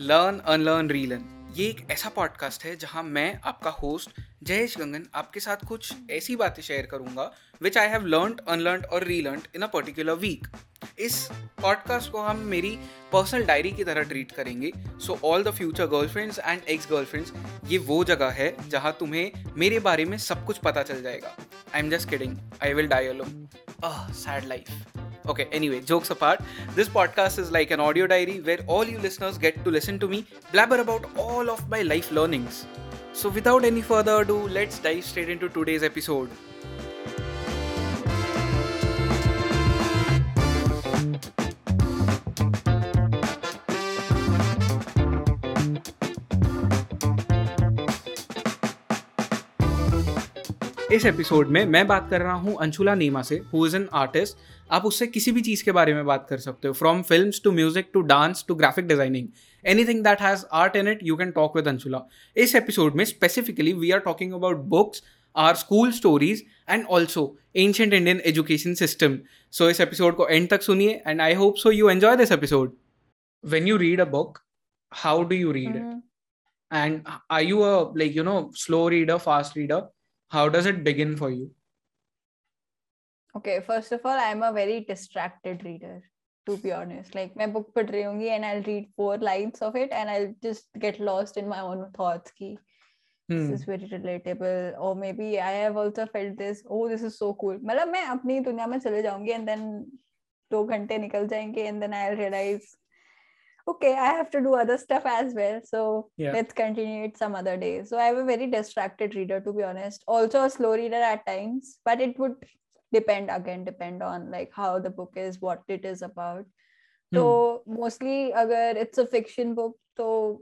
Learn unlearn relearn ये एक ऐसा पॉडकास्ट है जहाँ मैं, आपका होस्ट जयेश गंगन, आपके साथ कुछ ऐसी बातें शेयर करूँगा which I have learn unlearn और relearn in a particular week इस पॉडकास्ट को हम मेरी पर्सनल डायरी की तरह ट्रीट करेंगे. So all the future girlfriends and ex girlfriends ये वो जगह है जहाँ तुम्हें मेरे बारे में सब कुछ पता चल जाएगा. I am just kidding I will die alone sad life Okay, anyway, jokes apart, this podcast is like an audio diary where all you listeners get to listen to me blabber about all of my life learnings. So, without any further ado, let's dive straight into today's episode. इस episode में मैं बात कर रहा हूँ अंशुला नीमा से who is an artist आप उससे किसी भी चीज़ के बारे में बात कर सकते हो from film to music to dance to graphic designing anything that has art in it you can talk with Anshula इस एपिसोड में specifically we are talking about books or school stories and also ancient Indian education system so इस episode को end तक सुनिए and I hope so you enjoy this episode when you read a book how do you read it are you a like you know slow reader fast reader? how does it begin for you okay first of all i'm a very distracted reader to be honest like my book pad rahi and i'll read four lines of it and i'll just get lost in my own thoughts ki hmm. this is very relatable or maybe i have also felt this oh this is so cool मतलब मैं अपनी दुनिया में चले जाऊंगी and then दो घंटे निकल जाएंगे and then I'll realize okay i have to do other stuff as well so yeah. let's continue it some other day so i have a very distracted reader to be honest also a slow reader at times but it would depend again depend on like how the book is what it is about hmm. so mostly agar it's a fiction book so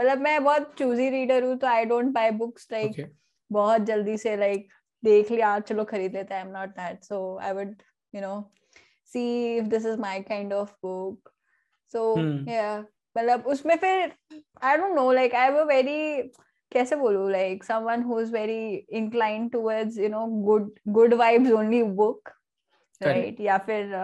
मतलब मैं बहुत choosy reader हूँ तो I don't buy books like बहुत जल्दी से like देख लिया चलो खरीद लेते I am not that so I would you know see if this is my kind of book so hmm. yeah मतलब उसमें फिर I don't know like I have a very कैसे बोलूं like someone who is very inclined towards you know good good vibes only book right या फिर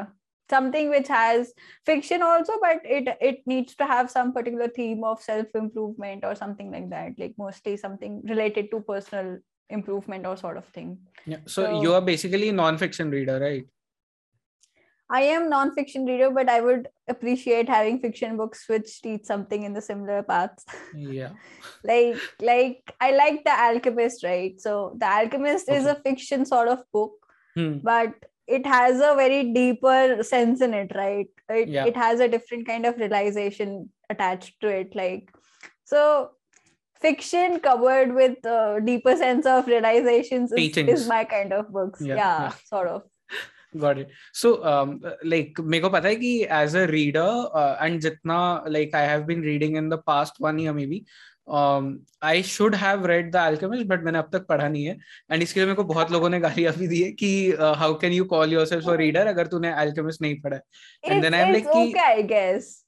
something which has fiction also but it it needs to have some particular theme of self improvement or something like that like mostly something related to personal improvement or sort of thing yeah so, so you are basically non-fiction reader right I am non-fiction reader, but I would appreciate having fiction books which teach something in the similar paths. Yeah. like like I like The Alchemist, right? So The Alchemist okay. is a fiction sort of book, hmm. but it has a very deeper sense in it, right? It yeah. it has a different kind of realization attached to it. Like so fiction covered with a deeper sense of realizations is, is, my kind of books. yeah, yeah, yeah. sort of. Got it so like मेरे को पता है कि as a reader and जितना like I have been reading in the past one year maybe I should have read the Alchemist but मैंने अब तक पढ़ा नहीं है। एंड इसके लिए मेरे को बहुत लोगों ने गालियाँ भी दी है कि how can you call yourself a reader अगर तूने अल्केमिस्ट नहीं पढ़ा and then I am like कि आई गेस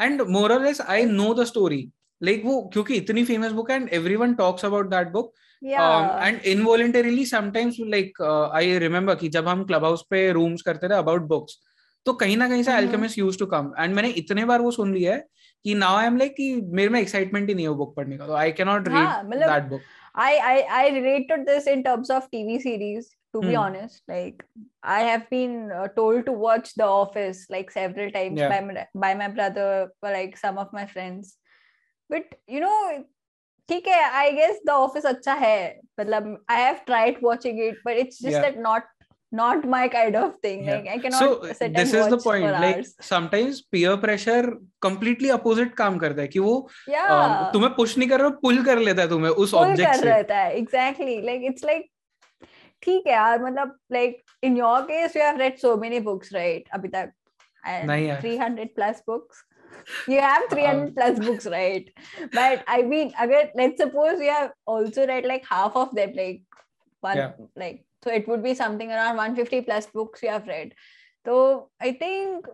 एंड मोर और less I know the story like वो क्योंकि इतनी फ़ेमस बुक है and everyone talks about that book and involuntarily sometimes like I remember की जब हम क्लब हाउस पे रूम्स करते थे अबाउट बुक्स तो कहीं ना कहीं से Alchemist use to come and मैंने इतने बार वो सुन लिया है कि नाउ आई एम लाइक कि मेरे में एक्साइटमेंट ही नहीं है वो बुक पढ़ने का। तो I can not read that book I I I relate this in terms of TV series to be honest like I have been told to watch the Office like several times by my brother like some of my friends but you know ठीक है I guess the Office अच्छा है मतलब I have tried watching it but it's just that not not my kind of thing yeah. like i cannot so sit this is the point like hours. sometimes peer pressure completely opposite काम करता है कि वो yeah. um, तुम्हें push नहीं कर रहा पुल कर लेता है तुम्हें उस ऑब्जेक्ट से रहता है एग्जैक्टली लाइक इट्स लाइक ठीक है यार मतलब like in your case you have read so many books right अभी तक 300 plus books you have 300 um, plus books right but i mean again let's suppose you have also read like half of them like one yeah. like so it would be something around 150 plus books you have read so i think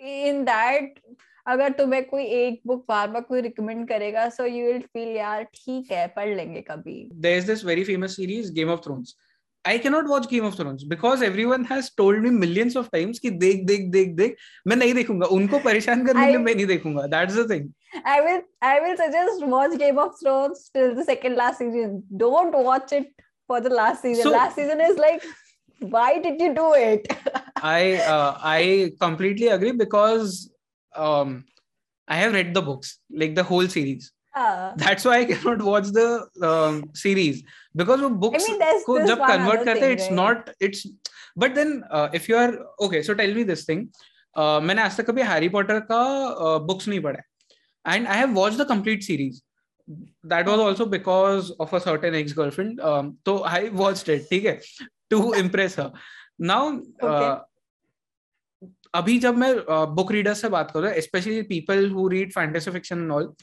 in that अगर तुम्हें कोई एक book बार बार कोई recommend करेगा so you will feel यार ठीक है पढ़ लेंगे कभी there is this very famous series Game of Thrones I cannot watch Game of Thrones because everyone has told me millions of times कि देख देख देख देख मैं नहीं देखूंगा उनको परेशान करने के लिए मैं नहीं देखूंगा that's the thing I will I will suggest watch Game of Thrones till the second last season don't watch it for the last season so, last season is like why did you do it I uh, I completely agree because um I have read the books like the whole series Uh, that's why I cannot watch the um, series because वो books I mean, को जब convert करते हैं it's right? not it's but then uh, if you are okay so tell me this thing uh, मैंने आज तक कभी Harry Potter का बुक्स uh, नहीं पढ़ा and I have watched the complete series that was also because of a certain ex girlfriend um, so I watched it ठीक है to impress her now okay. uh, अभी जब मैं book uh, reader से बात कर रहा हूँ specially people who read fantasy fiction and all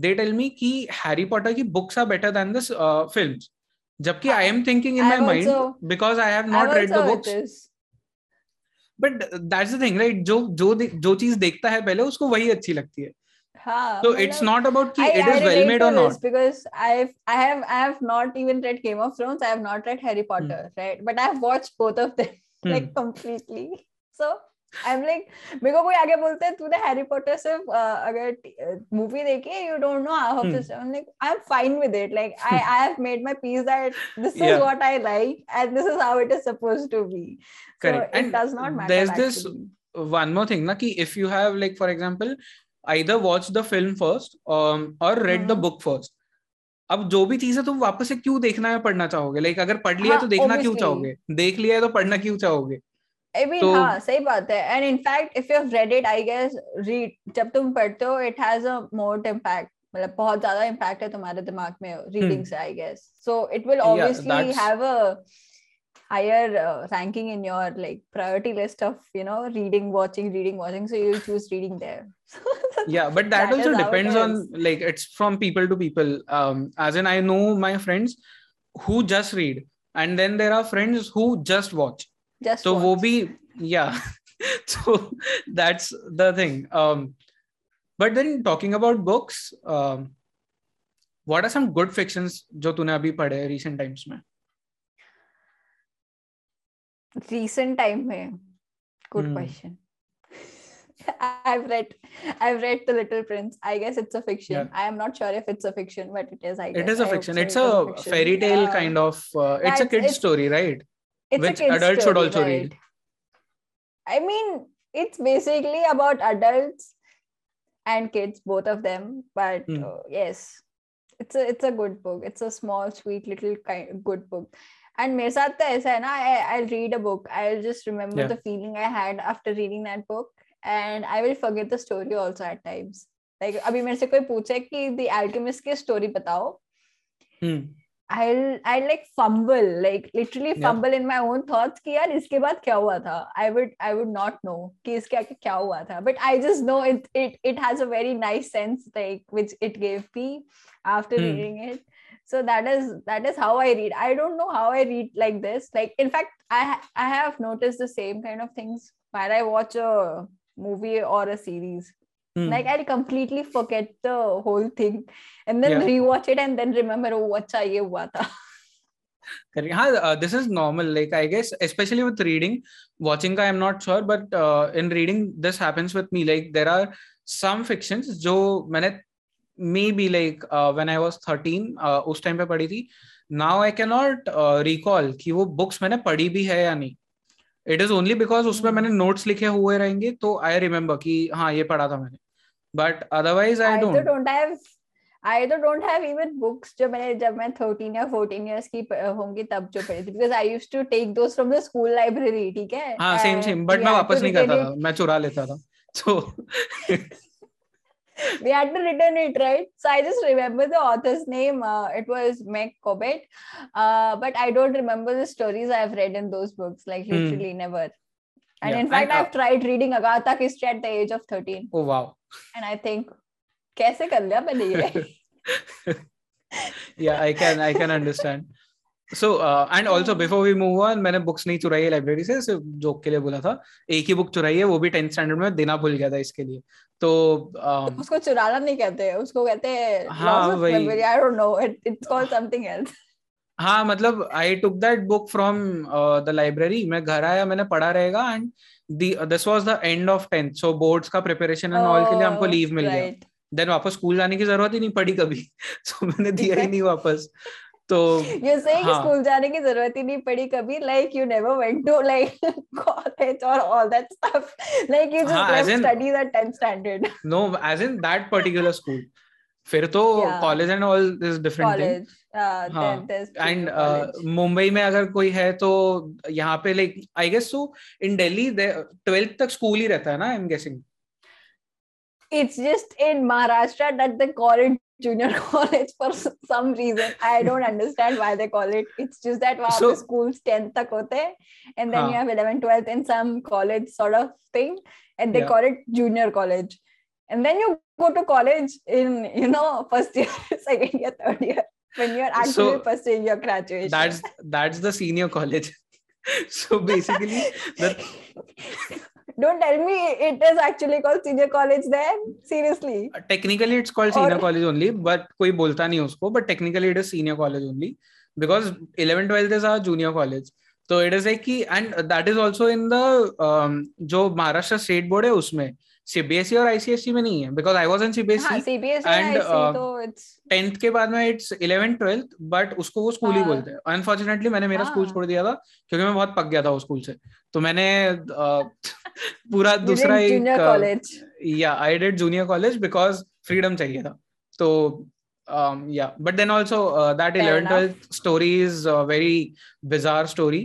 they tell me कि हैरी पॉटर की books are better than this films जबकि I am thinking in my mind because I have not read the books but that's the thing right जो जो जो चीज़ देखता है पहले उसको वही अच्छी लगती है हाँ, so it's not about कि it is well made or not because I've I have I have not even read Game of Thrones I have not read Harry Potter hmm. right but I have watched both of them hmm. like completely so I am को कोई आगे बोलते तूने Harry Potter से अगर movie देखी है? You don't know I have to I I am fine with it like I I have made my peace that this is what I like and this is how it is supposed to be correct and does not matter there is this one more thing ना कि if you have like for example either watch the film first और read the book first अब जो भी चीज़ है तुम तो वापस से क्यों देखना है पढ़ना चाहोगे? लाइक अगर पढ़ लिया तो देखना क्यों चाहोगे? देख लिया है तो पढ़ना क्यों चाहोगे? I mean, so, हाँ सही बात है and in fact if you have read it I guess read जब तुम पढ़ते हो it has a more impact मतलब बहुत ज्यादा impact है तुम्हारे दिमाग में reading hmm. से I guess so it will obviously yeah, have a higher uh, ranking in your like priority list of you know reading watching reading watching so you choose reading there yeah but that, that also depends on like it's from people to people um as in i know my friends who just read and then there are friends who just watch just so wo bhi yeah so that's the thing um but then talking about books um what are some good fictions जो तूने अभी पढ़े recent times में recent time में good hmm. question I've read I've read The Little Prince. I guess it's a fiction. Yeah. I am not sure if it's a fiction, but it is. I guess. It is a fiction. It's a, a fiction. fairy tale uh, kind of. Uh, it's yeah, a kid's it's, story, right? it's which adults should also right? read i mean it's basically about adults and kids both of them but mm. uh, yes it's a it's a good book it's a small sweet little kind good book and मेरे साथ तो ऐसा है ना I, I'll read a book I'll just remember yeah. the feeling I had after reading that book and I will forget the story also at times like अभी मेरे से कोई पूछे कि The Alchemist की story बताओ hmm. I'll I like fumble like literally fumble yeah. in my own thoughts कि यार इसके बाद क्या हुआ था I would I would not know कि इसके आगे क्या हुआ था but I just know it it it has a very nice sense like which it gave me after hmm. reading it so that is that is how I read I don't know how I read like this like in fact I I have noticed the same kind of things while I watch a movie or a series Hmm. Like I'll completely forget the whole thing and then yeah. rewatch it and then remember oh acha ye hua tha. uh, this is normal like i guess especially with reading watching i am not sure but uh, in reading this happens with me like there are some fictions जो मैंने maybe like uh, when I was 13 uh, उस time पे पढ़ी थी now I cannot uh, recall कि वो books मैंने पढ़ी भी है या नहीं इट इज़ ओनली बिकॉज़ उसमें मैंने नोट्स लिखे हुए रहेंगे तो आई रिमेम्बर कि हाँ ये पढ़ा था मैंने but otherwise i, I don't don't have I either don't have even books जब मैंने जब मैं 13 या 14 years की होंगी तब जो पढ़ी थी because I used to take those from the school library ठीक है हाँ same same but मैं वापस नहीं करता था मैं चुरा लेता था so we had to return it right so I just remember the author's name uh, it was Meg Cobbett uh, but I don't remember the stories I've read in those books like literally hmm. never and yeah. in fact and, uh, I've tried reading Agatha Christie at the age of 13 oh wow and I think कैसे कर लिया मैंने ये? Yeah I can I can understand. So uh, and also before we move on मैंने books नहीं चुराई है library से सिर्फ़ जोक के लिए बोला था। एक ही बुक चुराई है वो भी टेंथ स्टैंडर्ड में देना भूल गया था इसके लिए। तो um, उसको चुराना नहीं कहते उसको कहते हैं हाँ वही। I don't know it's called something else हाँ मतलब I took that book from the library मैं घर आया मैंने पढ़ा रहेगा and this was the end of tenth so boards का प्रिपरेशन एंड ऑल के लिए हमको लीव मिल गया। देन वापस स्कूल जाने की ज़रूरत ही नहीं पड़ी कभी। सो मैंने दिया ही नहीं वापस। तो यू से हाँ. स्कूल जाने की ज़रूरत ही नहीं पड़ी कभी। Like you never went to like college और all that stuff like you just studies at 10th standard no as in that particular school फिर तो college and all is different thing and Mumbai में अगर कोई है तो यहाँ पे like I guess so in Delhi twelfth तक स्कूल ही रहता है ना I am guessing it's just in Maharashtra that they call it junior college for some reason. I don't understand why they call it. It's just that wow, so, schools 10th tak hote and then huh. you have 11, 12th in some college sort of thing, and they yeah. call it junior college. and then you go to college in you know first year second year third year when you're actually so first year your graduation that's that's the senior college so basically the don't tell me it is actually called senior college then seriously technically it's called senior or... college only but koi bolta nahi usko but technically it is senior college only because 11 12th is our junior college so it is like ki, and that is also in the um, जो Maharashtra state board है उसमें CBSE और ICSE में नहीं है? Because I was in CBSE and tenth के बाद में इट्स इलेवन ट्वेल्थ बट उसको वो स्कूल ही हाँ। बोलते हैं। अनफॉर्चुनेटली मैंने मेरा स्कूल हाँ। छोड़ दिया था क्योंकि मैं बहुत पक गया था उस स्कूल से। तो मैंने पूरा दूसरा एक yeah I did junior college because freedom चाहिए था। तो yeah but then also that eleven twelfth story is very bizarre story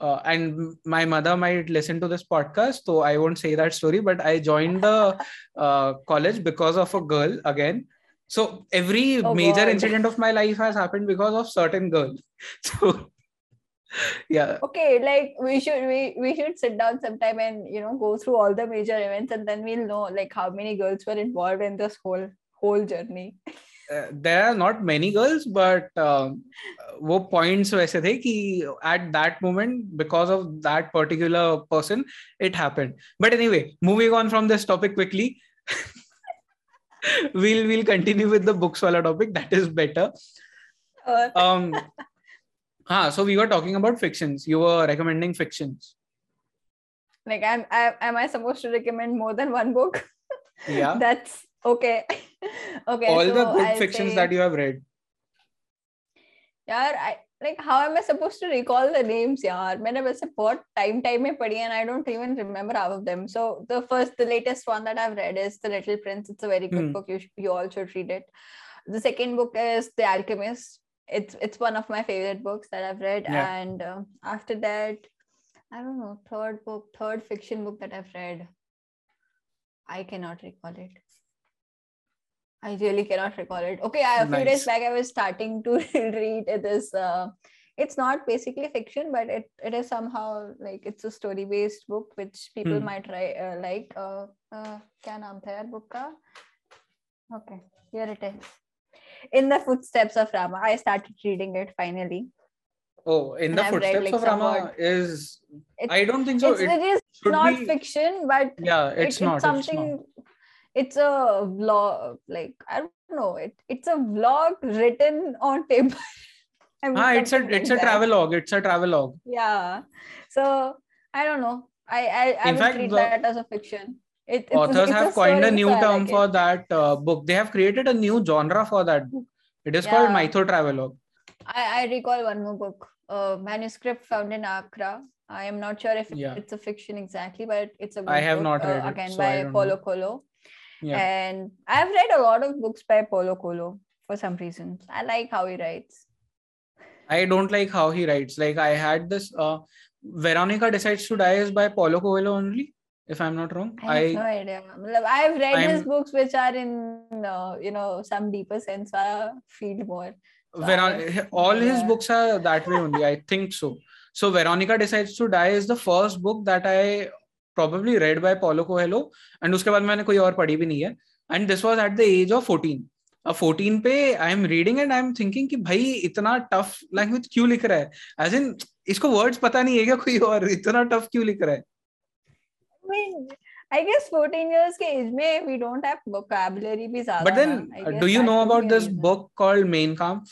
uh, and my mother might listen to this podcast so i won't say that story but i joined the uh, college because of a girl again. So every oh, major God. incident of my life has happened because of certain girl. So yeah. Okay like we should we we should sit down sometime and you know go through all the major events and then we'll know like how many girls were involved in this whole whole journey there are not many girls but वो points वैसे थे कि at that moment because of that particular person it happened but anyway moving on from this topic quickly we'll we'll continue with the books wala topic that is better um huh so we were talking about fictions you were recommending fictions like I'm, I, am i supposed to recommend more than one book yeah that's okay okay all so the good I'll fictions say, that you have read yeah I, like how am i supposed to recall the names yaar maine वैसे बहुत time time में पढ़ी and i don't even remember half of them so the first the latest one that i've read is the little prince it's a very good hmm. book you you all should read it the second book is the alchemist it's it's one of my favorite books that i've read yeah. and uh, after that i don't know third book third fiction book that i've read i cannot recall it I really cannot recall it. Okay, I, a few nice. days back I was starting to read this. Uh, it's not basically fiction, but it, it is somehow like it's a story based book which people hmm. might try uh, like. Uh, uh, क्या नाम था यार book का? Okay, here it is. In the footsteps of Rama. I started reading it finally. Oh, in the footsteps read, like, of Rama is. I don't think so. It's, it, it is not be... fiction, but yeah, it's it, not. It's something. It's not it's a vlog like i don't know. It it's a vlog written on paper. I mean, ah, it's a it's like a travel log it's a travel log yeah. So i don't know. I i, I would fact, treat that as a fiction. It, authors have coined a new term like for it. that uh, book. They have created a new genre for that book. It is yeah. called mytho travelogue. I, I recall one more book a manuscript found in accra. I am not sure if yeah. it's a fiction exactly but it's a i have book, not read uh, again it, so by paulo coelho yeah. And I've read a lot of books by Paulo Coelho for some reasons. I like how he writes. I don't like how he writes. Like I had this uh Veronica Decides to Die is by Paulo Coelho only, if I'm not wrong. I have I, no idea. I've read I'm, his books which are in uh, you know some deeper sense I feel more. So Veron- all yeah. his books are that way only. I think so. So Veronica Decides to Die is the first book that I probably read by Paulo Coelho and उसके बाद मैंने कोई और पढ़ी भी नहीं है and this was at the age of 14 अब 14 पे I am reading and I am thinking कि भाई इतना टफ लैंग्वेज क्यों लिख रहा है एज इन इसको वर्ड्स पता नहीं है क्या कोई और इतना टफ क्यों लिख रहा है I guess 14 years के age में we don't have vocabulary भी ज़्यादा But then, do you know about this book called Mein Kampf?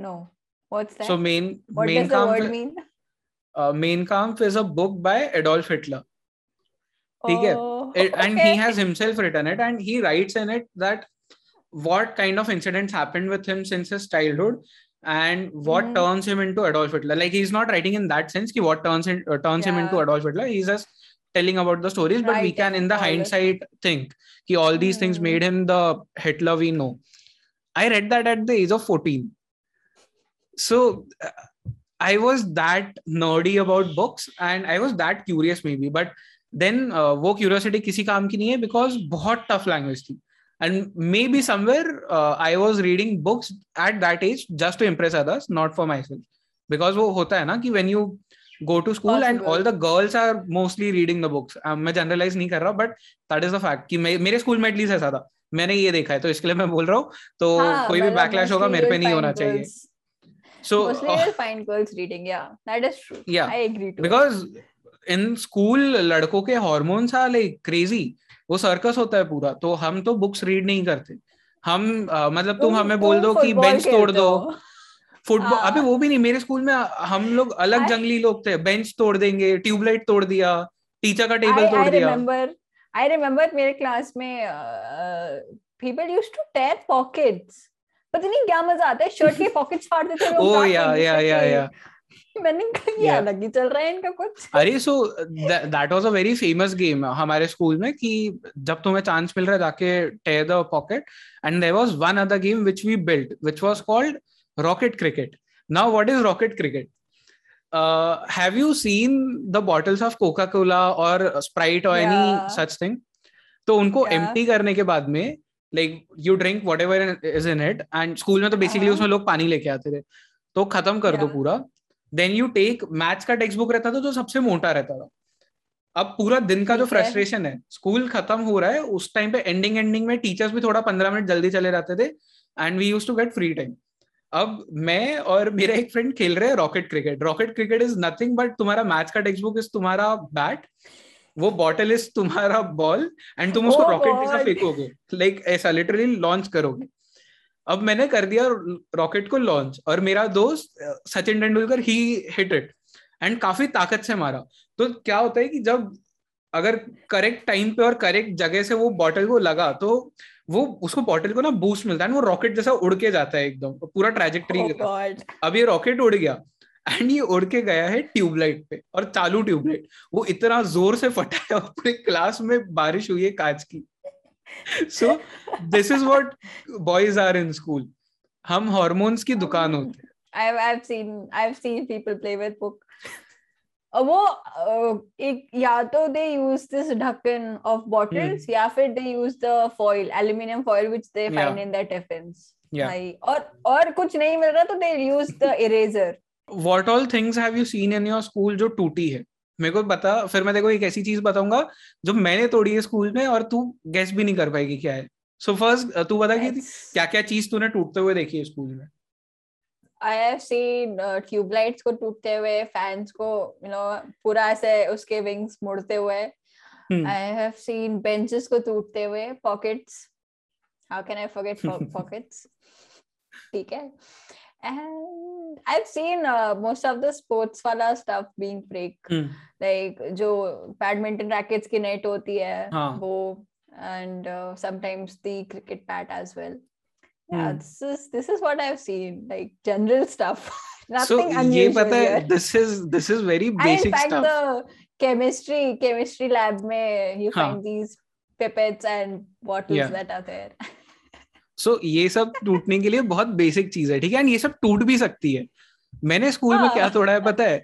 No. What's that? So main what main does the word Kampf mean? uh, Mein Kampf is a book by Adolf Hitler. ठीक है? Oh, It, and he okay. has himself written it and he writes in it that what kind of incidents happened with him since his childhood and what Mhm. turns him into Adolf Hitler. Like he's not writing in that sense ki what turns in, uh, turns him into Yeah. Adolf Hitler. He's just telling about the stories, but we Right, can in the all the- hindsight think ki all these things Hmm. made him the Hitler we know. I read that at the age of 14. So uh, I was that nerdy about books and I was that curious maybe, but then uh, वो curiosity किसी काम की नहीं है because बहुत tough language थी and maybe somewhere uh, I was reading books at that age just to impress others not for myself because वो होता है ना कि when you go to school and all the girls are mostly reading the books uh, मैं generalize नहीं कर रहा but that is the fact कि मे, मेरे स्कूल में एटलीस्ट ऐसा था मैंने ये देखा है तो इसके लिए मैं बोल रहा हूँ तो हाँ, कोई भी मतलब बैकलैश होगा मेरे पे नहीं होना चाहिए girls- so mostly uh, you'll find girls reading. Yeah, that is true. Yeah, I agree to. it. Because in school लड़कों के हार्मोन्स आर लाइक क्रेजी वो सर्कस होता है पूरा तो हम तो बुक्स रीड नहीं करते हम अ, मतलब तुम हमें बोल दो कि बेंच तोड़ दो फुटबॉल हाँ। अबे वो भी नहीं मेरे स्कूल में हम लोग अलग I- जंगली लोग थे बेंच तोड़ देंगे ट्यूबलाइट तोड़ दिया टीचर का I, टेबल तोड़ दिया remember, I remember मेरे क्लास में uh, people used to tear pockets. पता नहीं क्या मज़ा आता है शर्ट के पॉकेट्स फाड़ देते हैं लोग ओ या या या या। मैंने कहा ये अलग ही चल रहा है इनका कुछ। अरे so that was a very famous game हमारे स्कूल में कि जब तुम्हें चांस मिल रहा है जाके tear the pocket and there was one other game which we built which was called rocket cricket now what is rocket cricket have you seen the bottles of Coca Cola और Sprite और any Yeah. Such thing तो उनको Yeah. Empty करने के बाद में like you drink whatever is in it and school में तो बेसिकली हाँ. उसमें लोग पानी लेके आते थे। तो खत्म कर दो पूरा। देन यू टेक मैथ्स का टेक्स्ट बुक रहता था जो सबसे मोटा रहता था। अब पूरा दिन का जो फ्रस्ट्रेशन है। स्कूल खत्म हो रहा है उस टाइम पे एंडिंग एंडिंग में टीचर्स भी थोड़ा पंद्रह मिनट जल्दी चले जाते थे and we use to get free time अब मैं और मेरा एक फ्रेंड खेल रहे हैं rocket cricket rocket cricket is nothing but तुम्हारा मैथ्स का टेक्स्ट बुक इज़ तुम्हारा बैट वो बॉटल इज़ तुम्हारा बॉल एंड तुम उसको Oh रॉकेट जैसा God. फेंकोगे। लाइक ऐसा लिटरली लॉन्च करोगे। अब मैंने कर दिया रॉकेट को लॉन्च और मेरा दोस्त सचिन तेंदुलकर ही हिट इट एंड काफ़ी ताकत से मारा। तो क्या होता है कि जब अगर करेक्ट टाइम पे और करेक्ट जगह से वो बॉटल को लगा तो वो उसको बॉटल को ना बूस्ट मिलता है वो रॉकेट जैसा उड़ के जाता है एकदम पूरा ट्रेजेक्टरी Oh ये रॉकेट उड़ गया। एंड ये उड़ के गया है ट्यूबलाइट पे और चालू ट्यूबलाइट वो इतना ज़ोर से फटा है और पूरी क्लास में बारिश हुई है कांच की so this is what boys are in school हम हार्मोन्स की दुकान होते हैं I've I've seen I've seen people play with book. Uh, वो uh, एक या तो they use this ढक्कन of bottles या फिर they use the foil aluminum foil which they find Yeah. in their tiffins. Yeah. Like, और और कुछ नहीं मिल रहा तो they use the eraser. What all things have you seen in your school जो टूटी है? मेरे को बता फिर मैं देखो एक ऐसी चीज़ बताऊँगा जो मैंने तोड़ी है स्कूल में और तू गेस भी नहीं कर पाएगी क्या है। सो फ़र्स्ट तू बता कि क्या क्या चीज़ तूने टूटते हुए देखी है स्कूल में? I have seen uh, tube lights को टूटते हुए fans को you know पूरा ऐसे उसके wings मुड़ते हुए. I have seen benches को टूटते हुए pockets how can I forget po- pockets? ठीक है। And I've seen uh, most of the sports वाला stuff being break Hmm. like जो badminton rackets की net होती है हाँ. वो and uh, sometimes the cricket bat as well yeah Hmm. this is this is what I've seen like general stuff so nothing ये unusual पता है this is this is very basic and in fact stuff the chemistry chemistry lab में you हाँ. find these pipettes and bottles Yeah. that are there so so, ये सब टूटने के लिए बहुत बेसिक चीज़ है ठीक है? एंड ये सब टूट भी सकती है। मैंने स्कूल में हाँ. क्या तोड़ा है पता है?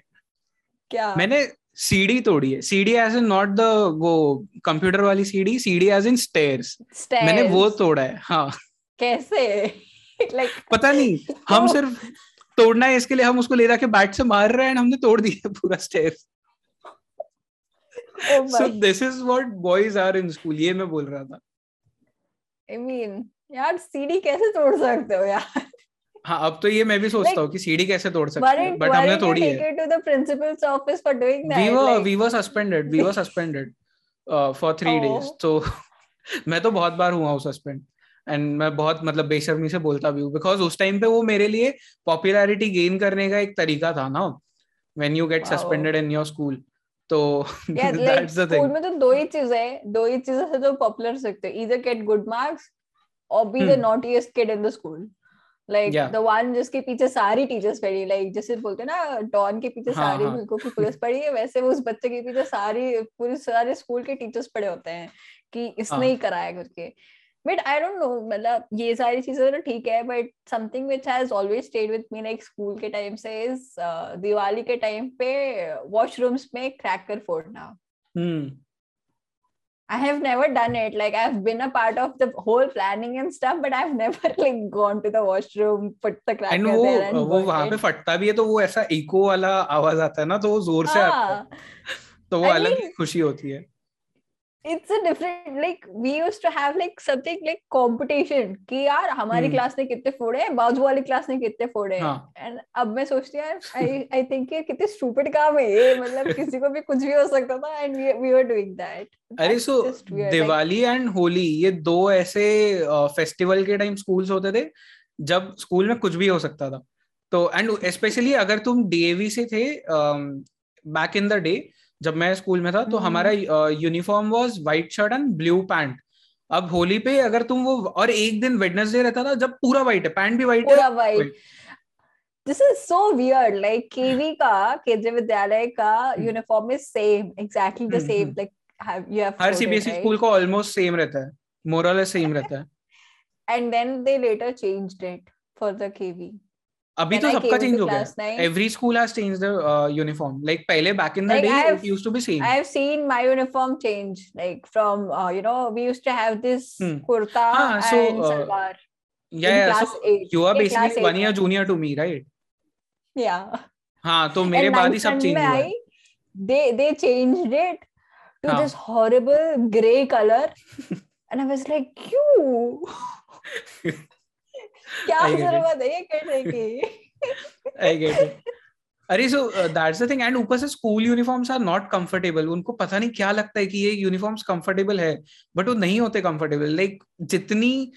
क्या? मैंने सीडी तोड़ी है। CD as in not the वो कंप्यूटर वाली CD CD as in stairs मैंने वो तोड़ा है हाँ। कैसे? Like पता नहीं हम तो- सिर्फ़ तोड़ना है इसके लिए हम उसको ले जाके बैट से मार रहे हैं हमने तोड़ दिया पूरा stairs oh so this is what boys are in school ये मैं बोल रहा था। I mean यार सीडी कैसे तोड़ सकते हो यार? हाँ अब तो ये मैं भी सोचता Like, हूँ कि सीडी कैसे तोड़ सकते हैं बट हमने तोड़ी है। office for doing that? we were Like, we were suspended we were suspended uh, for three Oh. days. So मैं तो बहुत बार हुआ हूँ सस्पेंड एंड मैं बहुत मतलब बेशर्मी से बोलता भी हूँ बिकॉज़ उस टाइम पे वो मेरे लिए पॉपुलैरिटी गेन करने का एक तरीका था ना। When you get suspended in your school तो दैट्स द थिंग में तो दो ही चीज़ है दो ही चीज़ें से तो पॉपुलर सकते हो। ईदर गेट गुड मार्क्स और be the naughtiest kid in the school like the one जिसके पीछे सारी टीचर्स पढ़ी लाइक जैसे बोलते ना डॉन के पीछे हाँ, सारी हाँ. की पुलिस पढ़ी है वैसे उस बच्चे के पीछे सारी पूरी सारे स्कूल के टीचर्स पढ़े होते हैं कि इसने हाँ. ही कराया करके। बट आई डोंट नो मतलब ये सारी चीज़ें तो ठीक है but something which has always stayed with me like school के टाइम से इज़ दिवाली के टाइम पे वॉशरूम्स में क्रैकर फोड़ना I have never done it. Like I've been a part of the whole planning and stuff, but I've never like gone to the washroom, put the cracker and वो, there and वो वहाँ पे फटता भी है तो वो ऐसा इको वाला आवाज़ आता है ना तो वो ज़ोर से आता है तो वो अलग ही खुशी होती है it's a different like we used to have like something like competition. कि यार हमारी hmm. क्लास ने कितने फोड़े हैं? बाजू वाली क्लास ने कितने फोड़े हाँ. एंड अब मैं सोचती हूँ आई आई थिंक ये कितने स्टूपिड काम है ये। मतलब किसी को भी कुछ भी हो सकता था and we we were doing that अरे सो दिवाली एंड होली ये दो ऐसे फेस्टिवल के टाइम स्कूल्स होते थे जब स्कूल में कुछ भी हो सकता था। तो एंड स्पेशली अगर तुम डीएवी से थे बैक इन द डे जब मैं स्कूल में था तो हमारा uniform was white shirt and blue pant अब होली पे अगर तुम वो और एक दिन वेडनेसडे रहता था जब पूरा व्हाइट है पैंट भी व्हाइट है। पूरा white this is so weird like KV का केजे विद्यालय का uniform is same exactly the same like you have हर सीबीएसई स्कूल का ऑलमोस्ट सेम रहता है मोरल सेम रहता है। And then they later changed it for the KV अभी तो सबका चेंज हो गया every school has change the uniform like पहले back in the day it used to be same I have seen my uniform change like from you know we used to have this kurta and salwar yeah so eight. you are basically one year junior to me right yeah हाँ तो मेरे बाद ही सब change हुआ है they they changed it to हाँ. this horrible gray color and I was like you क्या ज़रूरत है ये करने की। I get it. अरे so that's the thing and ऊपर से school uniforms are not comfortable उनको पता नहीं क्या लगता है कि ये यूनिफॉर्म्स कंफर्टेबल है बट वो नहीं होते कंफर्टेबल लाइक like, जितनी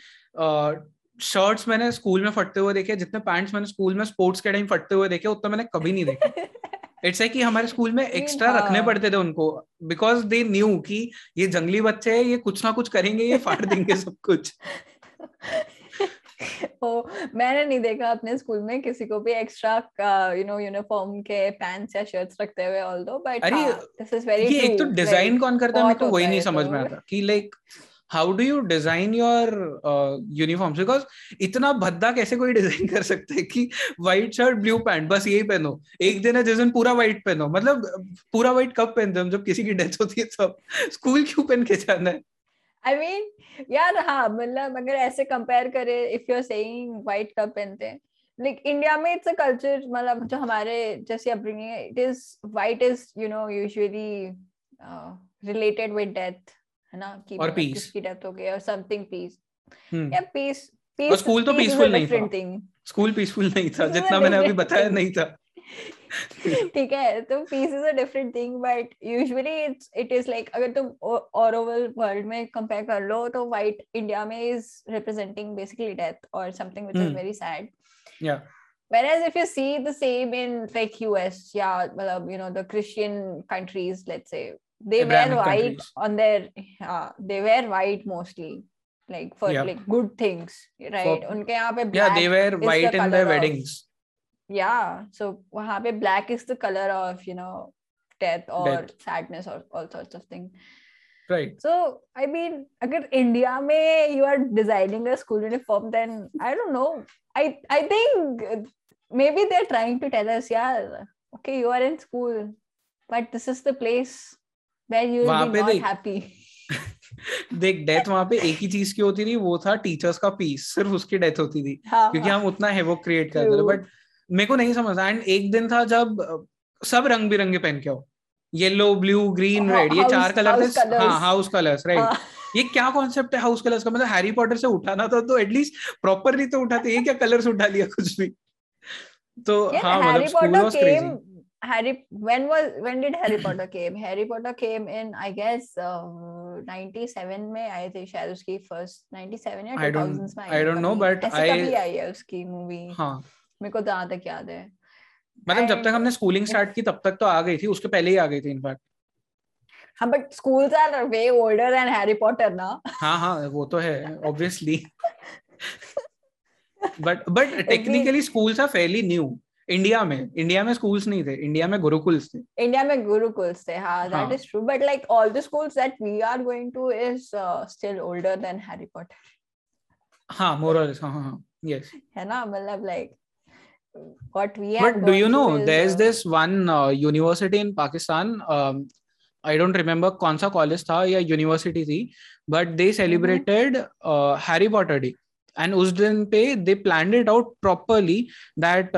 शर्ट्स uh, मैंने स्कूल में फटते हुए देखे जितने पैंट्स मैंने स्कूल में स्पोर्ट्स के टाइम फटते हुए देखे उतना मैंने कभी नहीं देखे. इट्स है कि हमारे स्कूल में एक्स्ट्रा रखने। पड़ते थे उनको बिकॉज़ दे न्यू कि ये जंगली बच्चे हैं ये कुछ ना कुछ करेंगे ये फाड़ देंगे सब कुछ. ओ मैंने नहीं देखा अपने स्कूल में किसी को भी एक्स्ट्रा यू नो यूनिफॉर्म के पैंट्स या शर्ट्स रखते हुए ऑल्दो बट अरे दिस इज़ वेरी ये एक तो डिज़ाइन कौन करता है? मैं तो वही नहीं समझ में आता। कि like how do you design your uniforms because इतना भद्दा कैसे कोई डिज़ाइन कर सकता है कि व्हाइट शर्ट ब्लू पैंट बस यही पहनो। एक दिन है जिस दिन पूरा व्हाइट पहनो। मतलब पूरा व्हाइट कब पहनते हम? जब किसी की डेथ होती है तब। स्कूल क्यों पहन के जाना है? आई मीन यार हाँ मतलब अगर ऐसे कंपेयर करे if you are saying white कब पहनते हैं लाइक इंडिया में इट्स अ कल्चर मतलब जो हमारे जैसे upbringing it is white is you know usually related with death है ना कि और पीस किसकी डेथ हो गई और समथिंग पीस या पीस पीस स्कूल तो पीसफुल नहीं था. स्कूल पीसफुल नहीं था जितना मैंने अभी बताया नहीं था. ठीक है तो peace is a different thing but usually it's it is like अगर तुम और ओवर वर्ल्ड में कंपेयर कर लो तो व्हाइट इंडिया में इज रिप्रेजेंटिंग बेसिकली डेथ और something which is very sad या whereas if you see the same in like us yeah well, you know the christian countries let's say they Abrahamic wear white countries. on their uh, they wear white mostly like for yeah. like good things right for, unke yahan pe yeah they wear white in their weddings of, yeah so wahan pe black is the color of you know death or death. sadness or all sorts of things right so i mean agar india mein you are designing a school uniform then i don't know i i think maybe they're trying to tell us yeah okay you are in school but this is the place where you will be not happy देख death वहां पे एक ही चीज की होती थी वो था टीचर्स का पीस सिर्फ उसकी डेथ होती थी हाँ, क्योंकि हम उतना है वो क्रिएट करते थे बट मेरे को नहीं समझ एंड एक दिन था जब सब रंग बिरंगे पहन के आओ। येलो ब्लू ग्रीन रेड ये चार कलर थे हाँ हाउस कलर्स राइट ये क्या कॉन्सेप्ट है हाउस कलर्स का? मतलब हैरी पॉटर से उठाना था तो एटलीस्ट प्रॉपरली तो उठाते ये क्या कलर्स उठा लिया कुछ भी? तो हाँ मतलब school was crazy Harry when was when did Harry Potter came? Harry Potter came in I guess uh, 97 में आई थी शायद उसकी फ़र्स्ट 97 या I don't- 2000s में आई I है don't know, कभी। but ऐसे I- कभी आई है उसकी मूवी हाँ। मेरे को जहाँ तक याद है। मतलब जब तक हमने स्कूलिंग स्टार्ट की तब तक तो आ गई थी उसके पहले ही आ गई थी इनफैक्ट हाँ but schools are way older than Harry Potter ना। हाँ हाँ वो तो है obviously but but technically schools are fairly new India में इंडिया में स्कूल्स नहीं थे इंडिया में गुरुकुल्स थे। इंडिया में गुरुकुल्स थे हाँ दैट हाँ। Is true but like all the schools that we are going to is still older than Harry Potter हाँ मोर और हाँ हाँ हाँ यस है ना मतलब like what we But have do gone you know through is, there's uh, this one uh, university in Pakistan um, I don't remember कौन सा कॉलेज था या यूनिवर्सिटी थी but they celebrated Harry Potter day and उस दिन पे they plan it out properly that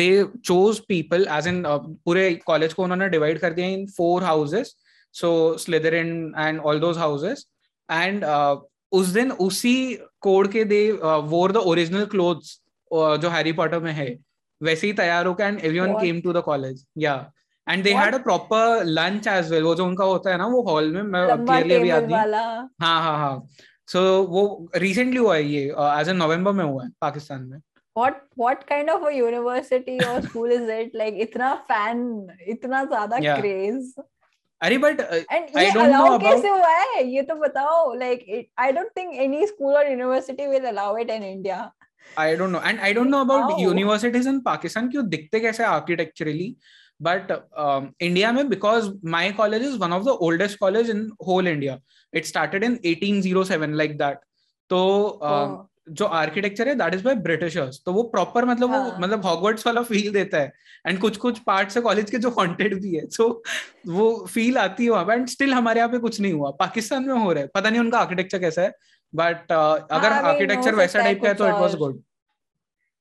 they chose people as in पूरे college को उन्होंने डिवाइड कर दिया in four houses so Slytherin and all those houses and उस दिन उसी कोड के they wore the original clothes जो हैरी पॉटर में है वैसे ही तैयार होकर and everyone? Came to the college या and they had a proper lunch as well वो जो उनका होता है ना वो हॉल में मैं क्लियरली अभी याद नहीं हाँ हाँ हाँ सो वो रिसेंटली हुआ है ये एज ए नवंबर में हुआ है पाकिस्तान में what what kind of a university or school is it like इतना fan इतना ज़्यादा Yeah. craze अरे बट ये about- कैसे हुआ है ये तो बताओ it, I don't think any school or university will allow it in India I don't know and I don't know about universities in Pakistan क्यों दिखते कैसे आर्किटेक्चरली बट इंडिया में because my college is one of the oldest college in whole India it started in 1807 like that तो um. जो architecture है that is by Britishers तो वो proper मतलब वो हाँ. मतलब हॉगवर्ड्स वाला फील देता है. एंड कुछ कुछ पार्ट्स है कॉलेज के जो हॉन्टेड भी है सो वो फील आती है वहाँ पे. एंड स्टिल हमारे यहाँ पे कुछ नहीं हुआ. पाकिस्तान में हो रहा है. पता नहीं उनका आर्किटेक्चर कैसा है. बट अगर आर्किटेक्चर वैसा टाइप का है तो इट वाज गुड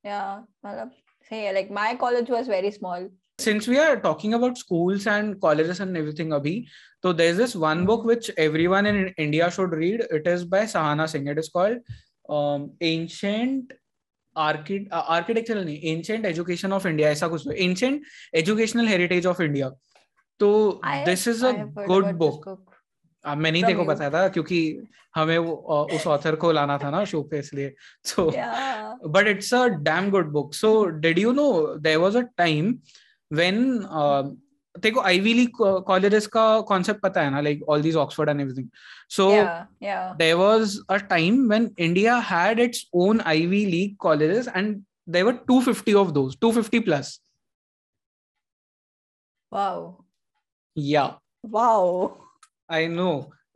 या मतलब सही है like my college was very small since we are talking about schools and colleges and everything अभी तो there is this one book which everyone in India should read it is by Sahana Singh it is called ancient architectural नहीं ancient education of India ऐसा कुछ ancient educational heritage of India तो this is a good book अब मैं नहीं देखो बताया था क्योंकि हमें वो उस ऑथर को लाना था ना शो पे इसलिए। So but it's a damn good book so did you know there was a time when देखो आईवी लीग कॉलेजेस का कॉन्सेप्ट पता है ना like all these Oxford and everything so there was a time when India had its own Ivy League colleges and there were two fifty of दो fifty plus या wow i know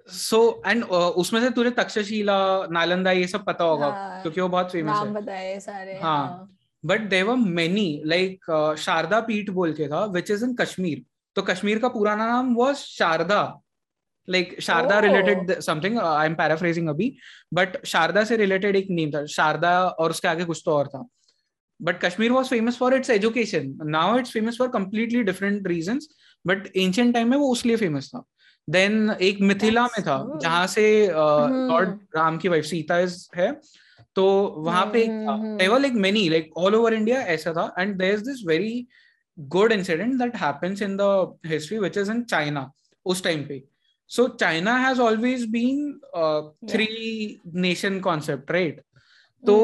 so and uh, उसमें से तुझे तक्षशिला नालंदा ये सब पता होगा हाँ, क्योंकि वो बहुत फ़ेमस है। बताए सारे हाँ. But there were many like Sharada Peeth बोल के था विच इज़ इन कश्मीर तो कश्मीर का पुराना नाम was Sharada. Like Sharada. Related something I am paraphrasing अभी बट शारदा से रिलेटेड एक नेम था शारदा और उसके आगे कुछ तो और था। But Kashmir was famous for its education now it's famous for completely different reason but ancient time में वो उसलिए फ़ेमस था। देन एक मिथिला में था. जहाँ से लॉर्ड हम्म। राम की वाइफ सीता इज़ है तो वहाँ पे हम्म, हम्म, like many like all over India ऐसा था। And there is this very good incident that happens in the history which is in China उस टाइम पे। So China has always been three nation concept right तो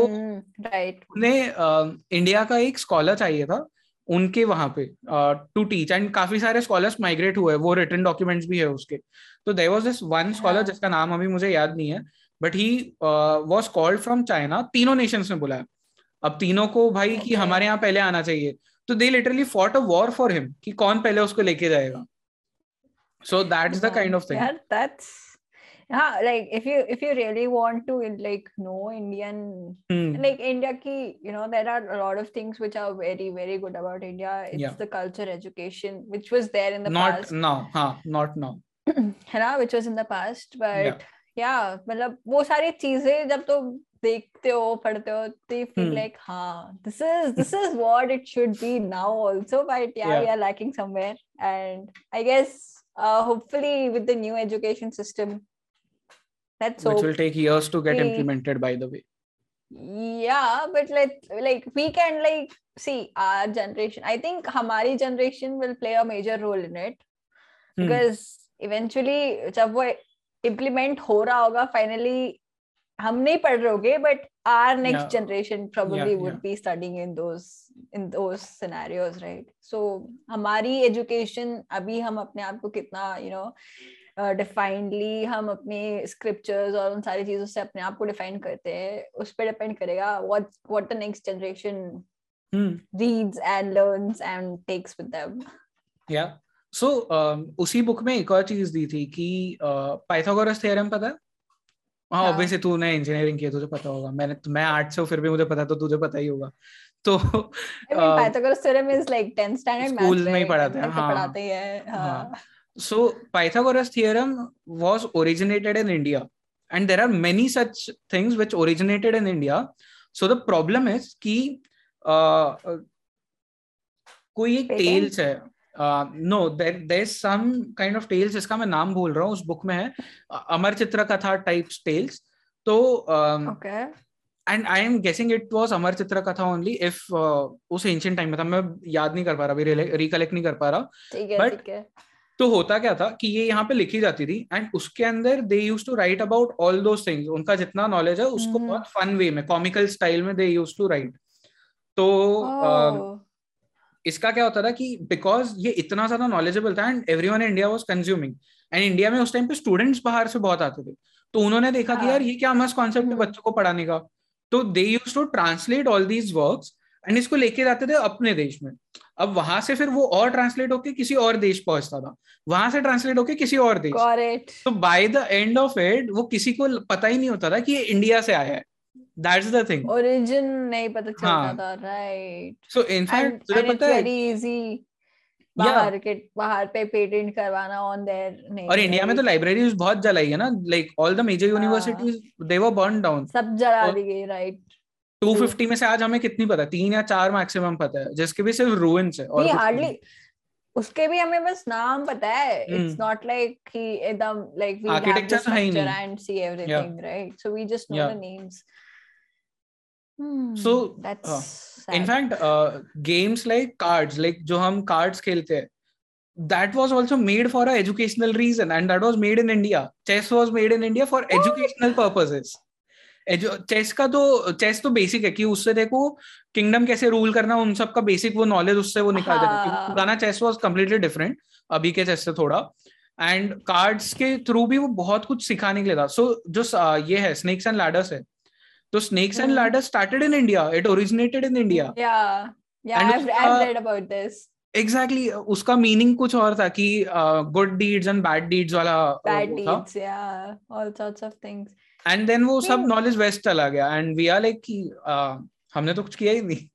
right उन्हें India का एक scholar चाहिए था। उनके वहाँ पे टू टीच एंड काफ़ी सारे स्कॉलर्स माइग्रेट हुए वो रिटर्न डॉक्यूमेंट्स भी है उसके. तो there was this one scholar. जिसका नाम अभी मुझे याद नहीं है but he was called from China तीनों नेशंस ने बुलाया अब तीनों को भाई okay. कि हमारे यहाँ पहले आना चाहिए। तो they literally fought a war for him कि कौन पहले उसको लेके जाएगा। So that's the kind of thing Yeah, that's yeah. Like if you if you really want to like know Indian like India ki you know there are a lot of things which are very very good about India. It's Yeah. the culture, education, which was there in the not past, now हाँ not now है ना? Which was in the past, but Yeah. yeah, मतलब वो सारी चीजें जब तुम देखते हो पढ़ते हो they feel Hmm. like हाँ this is this is what it should be now also but yeah, Yeah. we are lacking somewhere and I guess uh, hopefully with the new education system that's which hope will take years to get we- implemented by the way yeah but like like we can like see our generation i think hamari generation will play a major role in it Hmm. because eventually जब वो implement हो रहा होगा finally हम नहीं पढ़ रहे होगे but our next Yeah. generation probably Yeah, would yeah. be studying in those in those scenarios right so हमारी education अभी हम अपने आप को कितना you know डिफाइंडली uh, हम अपने स्क्रिप्चर्स और उन सारी चीज़ों से अपने आप को डिफाइन करते हैं उस पर डिपेंड करेगा what what the next generation reads and learns and takes with them. या सो उसी बुक में एक और चीज़ दी थी कि पाइथागोरस थ्योरम पता है? हाँ हाँ। ऑब्वियसली तूने इंजीनियरिंग किया तुझे पता होगा। मैंने मैं आर्ट से हूँ, फिर भी मुझे पता तो तुझे पता ही होगा। तो uh, Pythagoras theorem is like 10th standard maths School में ही पढ़ाते हैं, तो हाँ। पढ़ाते हैं हाँ। हाँ। So pythagoras theorem was originated in india. And there are many such things which originated in india. So the problem is कि uh, uh, कोई एक टेल्स है। No there there some kind of tales इसका मैं नाम भूल रहा हूँ उस बुक में है। अमर चित्र कथा टाइप्स टेल्स तो and I am guessing it was Amar Chitra Katha only if उस एंशियंट टाइम में था। मैं याद नहीं कर पा रहा अभी रिकलेक्ट नहीं कर पा रहा। है। तो होता क्या था कि ये यहाँ पे लिखी जाती थी एंड उसके अंदर they use to write about all those things उनका जितना नॉलेज है उसको हम्म। बहुत फन वे में कॉमिकल स्टाइल में दे यूज़ टू राइट तो um, Oh, इसका क्या होता था कि बिकॉज़ ये इतना ज़्यादा नॉलेजेबल था and everyone India was consuming and India में उस टाइम पे स्टूडेंट्स बाहर से बहुत आते थे। तो उन्होंने देखा कि हाँ। यार ये क्या मस्त कॉन्सेप्ट है हम्म। बच्चों को पढ़ाने का। तो they use to translate all these works and इसको लेके जाते थे अपने देश में। अब वहाँ से फिर वो और ट्रांसलेट होके किसी और देश पहुँचता था। वहाँ से ट्रांसलेट होके किसी और देश। तो by the end of it वो किसी को पता ही नहीं होता था कि ये इंडिया से आया है। दैट्स द थिंग origin नहीं पता चलता हाँ। था right. सो इनफैक्ट तुझे पता है very easy बाहर के बाहर पे पेटेंट करवाना ऑन देयर नहीं और इंडिया में तो लाइब्रेरीज बहुत जलाई है ना। Like all the major universities they were burn down सब जला दी गई राइट 250 में से आज हमें कितनी पता है? तीन या चार मैक्सिमम पता है जिसके भी सिर्फ़ रूइंस है और हार्डली उसके भी हमें बस नाम पता है। इट्स। नॉट लाइक कि एकदम लाइक वी तो है ही नहीं। And see everything right so we just know the names So, that's in fact games like cards like जो हम कार्ड्स खेलते हैं that was also made for a educational reason and that was made in india. Chess was made in india for educational purposes. Chess का तो chess तो basic है कि उससे देखो किंगडम कैसे रूल करना उन सब का बेसिक वो नॉलेज उससे वो निकाल देते हैं। क्योंकि पुराना चेस वाज कम्प्लीटली डिफरेंट अभी के चेस से थोड़ा। एंड कार्ड्स के थ्रू भी वो बहुत कुछ सिखाने के लिए था। सो जो ये है स्नेक्स एंड लैडर्स है। तो snakes and. Ladders started in India it originated in India exactly exactly, उसका मीनिंग कुछ और था कि good deeds and bad deeds वाला uh, bad वो था। deeds yeah all sorts of things and then वो सब। नॉलेज वेस्ट चला गया एंड वी आर लाइक कि uh, हमने तो कुछ किया ही नहीं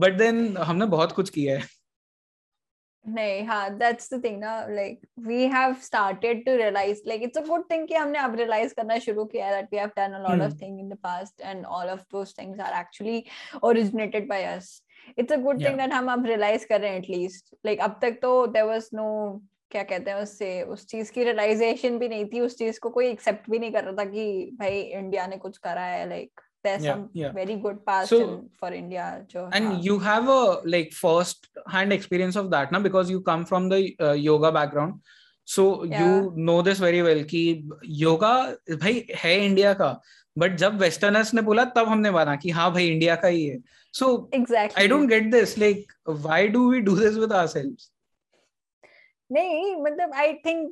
बट देन हमने बहुत कुछ किया है नहीं हाँ that's the thing ना like we have started to realize like it's a good thing कि हमने अब realize करना शुरू किया है that we have done a lot of Hmm. things in the past and all of those things are actually originated by us it's a good thing Yeah. that हम अब realize कर रहे हैं at least like अब तक तो there was no क्या कहते हैं उससे उस चीज़ की रियलाइजेशन भी नहीं थी उस चीज़ को कोई एक्सेप्ट भी नहीं कर रहा था कि भाई इंडिया ने कुछ करा है like background so you know this very well की योगा भाई है इंडिया का बट जब वेस्टर्नर्स ने बोला तब हमने माना की हाँ भाई इंडिया का ही है। So act I don't get this like why do we do this with our self नहीं मतलब I think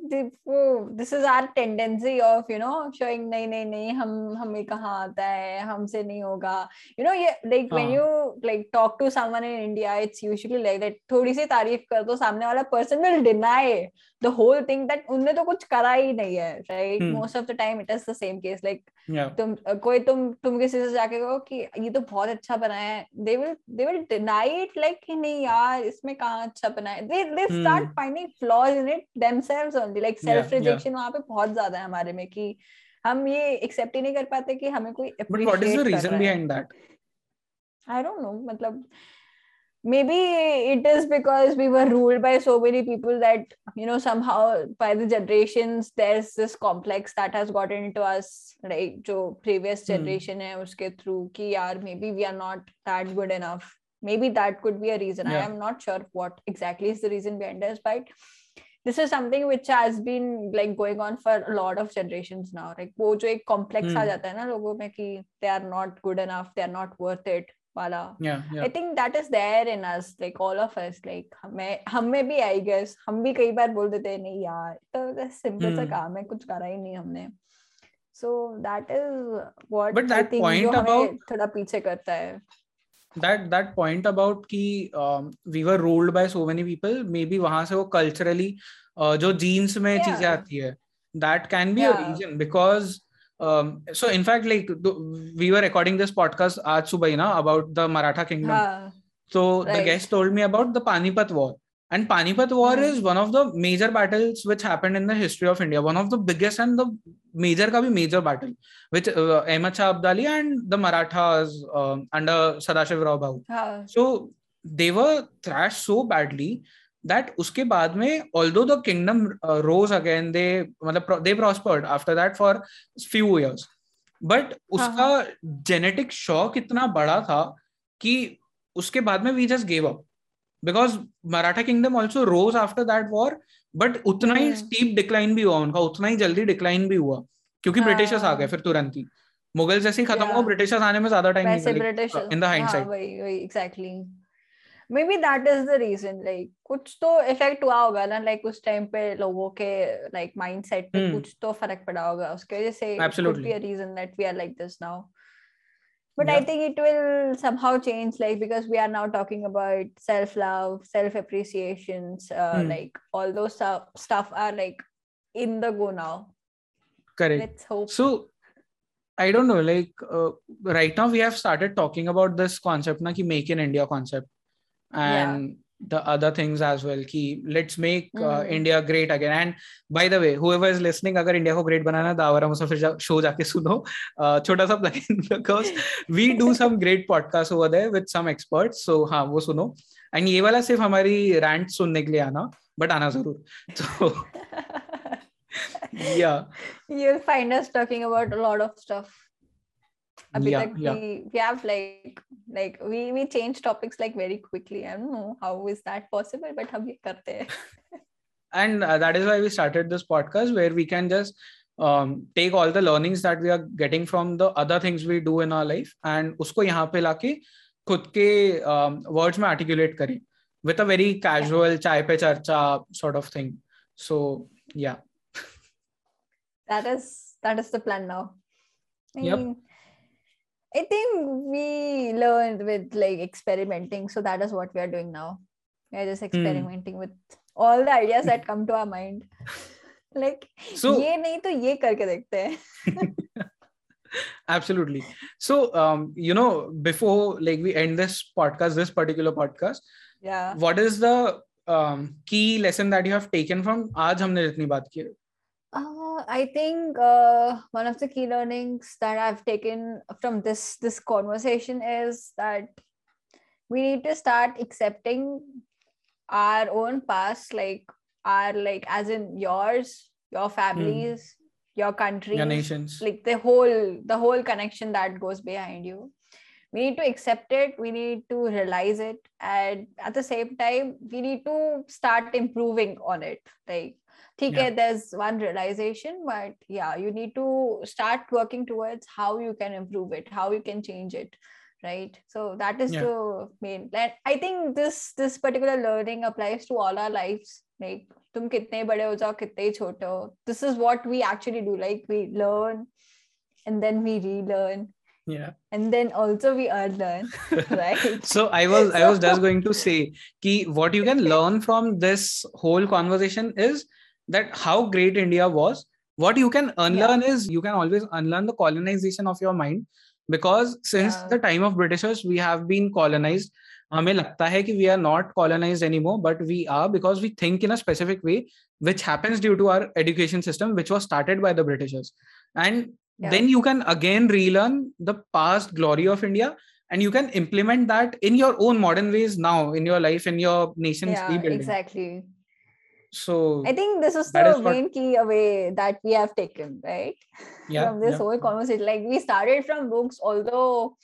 this is our tendency of you know showing नहीं नहीं नहीं हम हमें कहाँ आता है हमसे नहीं होगा। यू नो ये like when. You like talk to someone in India it's usually like that थोड़ी सी तारीफ़ कर दो सामने वाला person will deny the whole thing that उनने तो कुछ करा ही नहीं है right Hmm. Most of the time it is the same case like yeah तुम कोई तुम तुम किसी से जाके कहो कि ये तो बहुत अच्छा बना है they will they will deny it like कि नहीं यार इसमें कहाँ अच्छा बना है they they start Hmm. Finding flaws in it themselves only like Yeah, self yeah. Rejection वहाँ पे बहुत ज़्यादा है हमारे में कि हम ये एक्सेप्ट ही नहीं कर पाते कि हमें कोई but what is the appreciate reason behind that I don't know मतलब maybe it is because we were ruled by so many people that you know somehow by the generations there's this complex that has gotten into us like So previous hmm. generation mm. hai uske through ki yaar maybe we are not that good enough maybe that could be a reason yeah. i am not sure what exactly is the reason behind this but this is something which has been like going on for a lot of generations now like wo complex mm. they are not good enough they are not worth it वाला। I think that is there in us like all of us like हम में भी I guess हम भी कई बार बोल देते हैं नहीं यार तो सिंपल सा काम है कुछ करा ही नहीं हमने। So that is what but that point about थोड़ा पीछे करता है। दैट दैट पॉइंट अबाउट की we were ruled by so many people maybe वहाँ से वो कल्चरली जो जीन्स में चीज़ें आती है that can be a reason because um, so in fact like we were recording this podcast aaj subah na about the maratha kingdom. so right. the guest told me about the panipat war. And panipat war is one of the major battles which happened in the history of india. One of the biggest and the major ka bhi major battle which uh, ahmad shah abdali and the marathas uh, under sadashiv rao bhau so they were thrashed so badly that उसके बाद में although the kingdom rose again they मतलब they prospered after that for few years but उसका genetic shock इतना बड़ा था कि उसके बाद में we just gave up because Maratha kingdom also rose after that war but उतना ही स्टीप डिक्लाइन भी हुआ उनका उतना ही जल्दी डिक्लाइन भी हुआ क्योंकि ब्रिटिशर्स आ गए फिर तुरंत ही। मुगल जैसे ही खत्म हुआ ब्रिटिशर्स आने में ज़्यादा time in दाइंड side exactly Maybe that is the reason like कुछ तो इफेक्ट हुआ होगा ना लाइक उस टाइम पे लोगों के लाइक माइंडसेट पे Hmm. कुछ तो फर्क पड़ा होगा उसके वजह से Absolutely. could be a reason that we are like this now but i Yeah. think it will somehow change like because we are now talking about self love self appreciations uh, Hmm. like all those stuff, stuff are like in the go now correct let's hope so i don't know like uh, right now we have started talking about this concept na ki make in india concept And yeah. the other things as well ki let's make mm. uh, Mm. india great again and by the way whoever is listening agar india को great बनाना है दावरा मुसाफिर जा, show जाके सुनो uh, छोटा सा plug in because we do some great podcasts over there with some experts so हाँ वो सुनो and ये वाला सिर्फ़ हमारी rant सुनने के लिए आना but आना ज़रूर तो yeah you'll find us talking about a lot of stuff अभी Yeah, तक yeah. we we have like like we we change topics like very quickly I don't know how is that possible but हम ये करते हैं and uh, that is why we started this podcast where we can just um, take all the learnings that we are getting from the other things we do in our life and उसको यहाँ पे लाके खुद के um, words में articulate करें with a very casual चाय पे चर्चा sort of thing so yeah that is that is the plan now I Yep. mean, I think we learned with like experimenting so that is what we are doing now we are Hmm. just experimenting with all the ideas that come to our mind like so ये नहीं तो ये करके देखते हैं absolutely so um, you know before like we end this podcast this particular podcast yeah what is the um, key lesson that you have taken from आज हमने जितनी बात की है Uh, I think uh, one of the key learnings that I've taken from this this conversation is that we need to start accepting our own past, like our like as in yours, your families, your country, your nations. like the whole the whole connection that goes behind you. We need to accept it we need to realize it and at the same time we need to start improving on it like ठीक है Yeah. there's one realization but yeah you need to start working towards how you can improve it how you can change it right so that is Yeah. the main and i think this this particular learning applies to all our lives like तुम कितने बड़े हो जाओ कितने ही छोटे हो this is what we actually do like we learn and then we relearn yeah and then also we unlearn right so i was i was So- just going to say ki what you can learn from this whole conversation is that how great india was what you can unlearn is you can always unlearn the colonization of your mind because since Yeah. the time of britishers we have been colonized हमें लगता है कि we are not colonized anymore but we are because we think in a specific way which happens due to our education system which was started by the britishers and Yeah. then you can again relearn the past glory of india and you can implement that in your own modern ways now in your life in your nation's yeah rebuilding exactly so i think this is That the is what- main key away that we have taken right yeah, from this yeah. whole conversation like we started from books although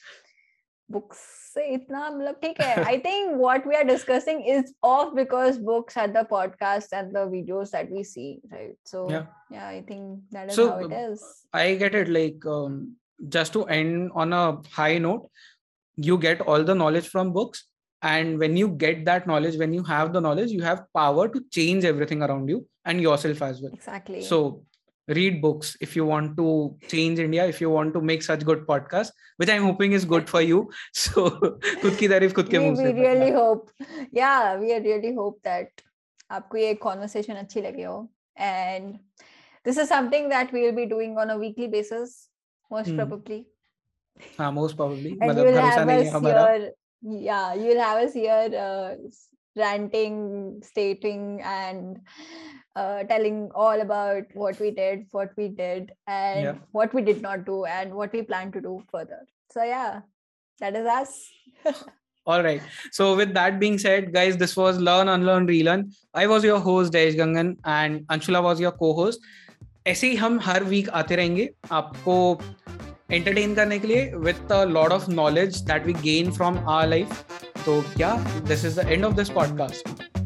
books से इतना मतलब ठीक है I think what we are discussing is of because books are the podcast and the videos that we see right so Yeah. yeah i think that is So, how it is I get it. Like, um, just to end on a high note, you get all the knowledge from books. And when you get that knowledge, when you have the knowledge, you have power to change everything around you and yourself as well. exactly So, read books if you want to change India, if you want to make such good podcasts, which I'm hoping is good for you. So, खुद की तारीफ खुद के we, मुंह we से really hope yeah we really hope that आपको ये conversation अच्छी लगी हो and this is something that we will be doing on a weekly basis most Hmm. probably हाँ most probably and you मतलब will भरोसा have नहीं है us हमारा here yeah you will have us here uh, ranting stating and uh, telling all about what we did what we did and Yeah. what we did not do and what we plan to do further so yeah that is us All right. So with that being said, guys, this was Learn, Unlearn, Relearn. I was your host, Desh Gangan, and Anshula was your co-host. ऐसे ही हम हर week आते रहेंगे आपको entertain करने के लिए with a of knowledge that we gain from our life तो क्या? This is the end of this podcast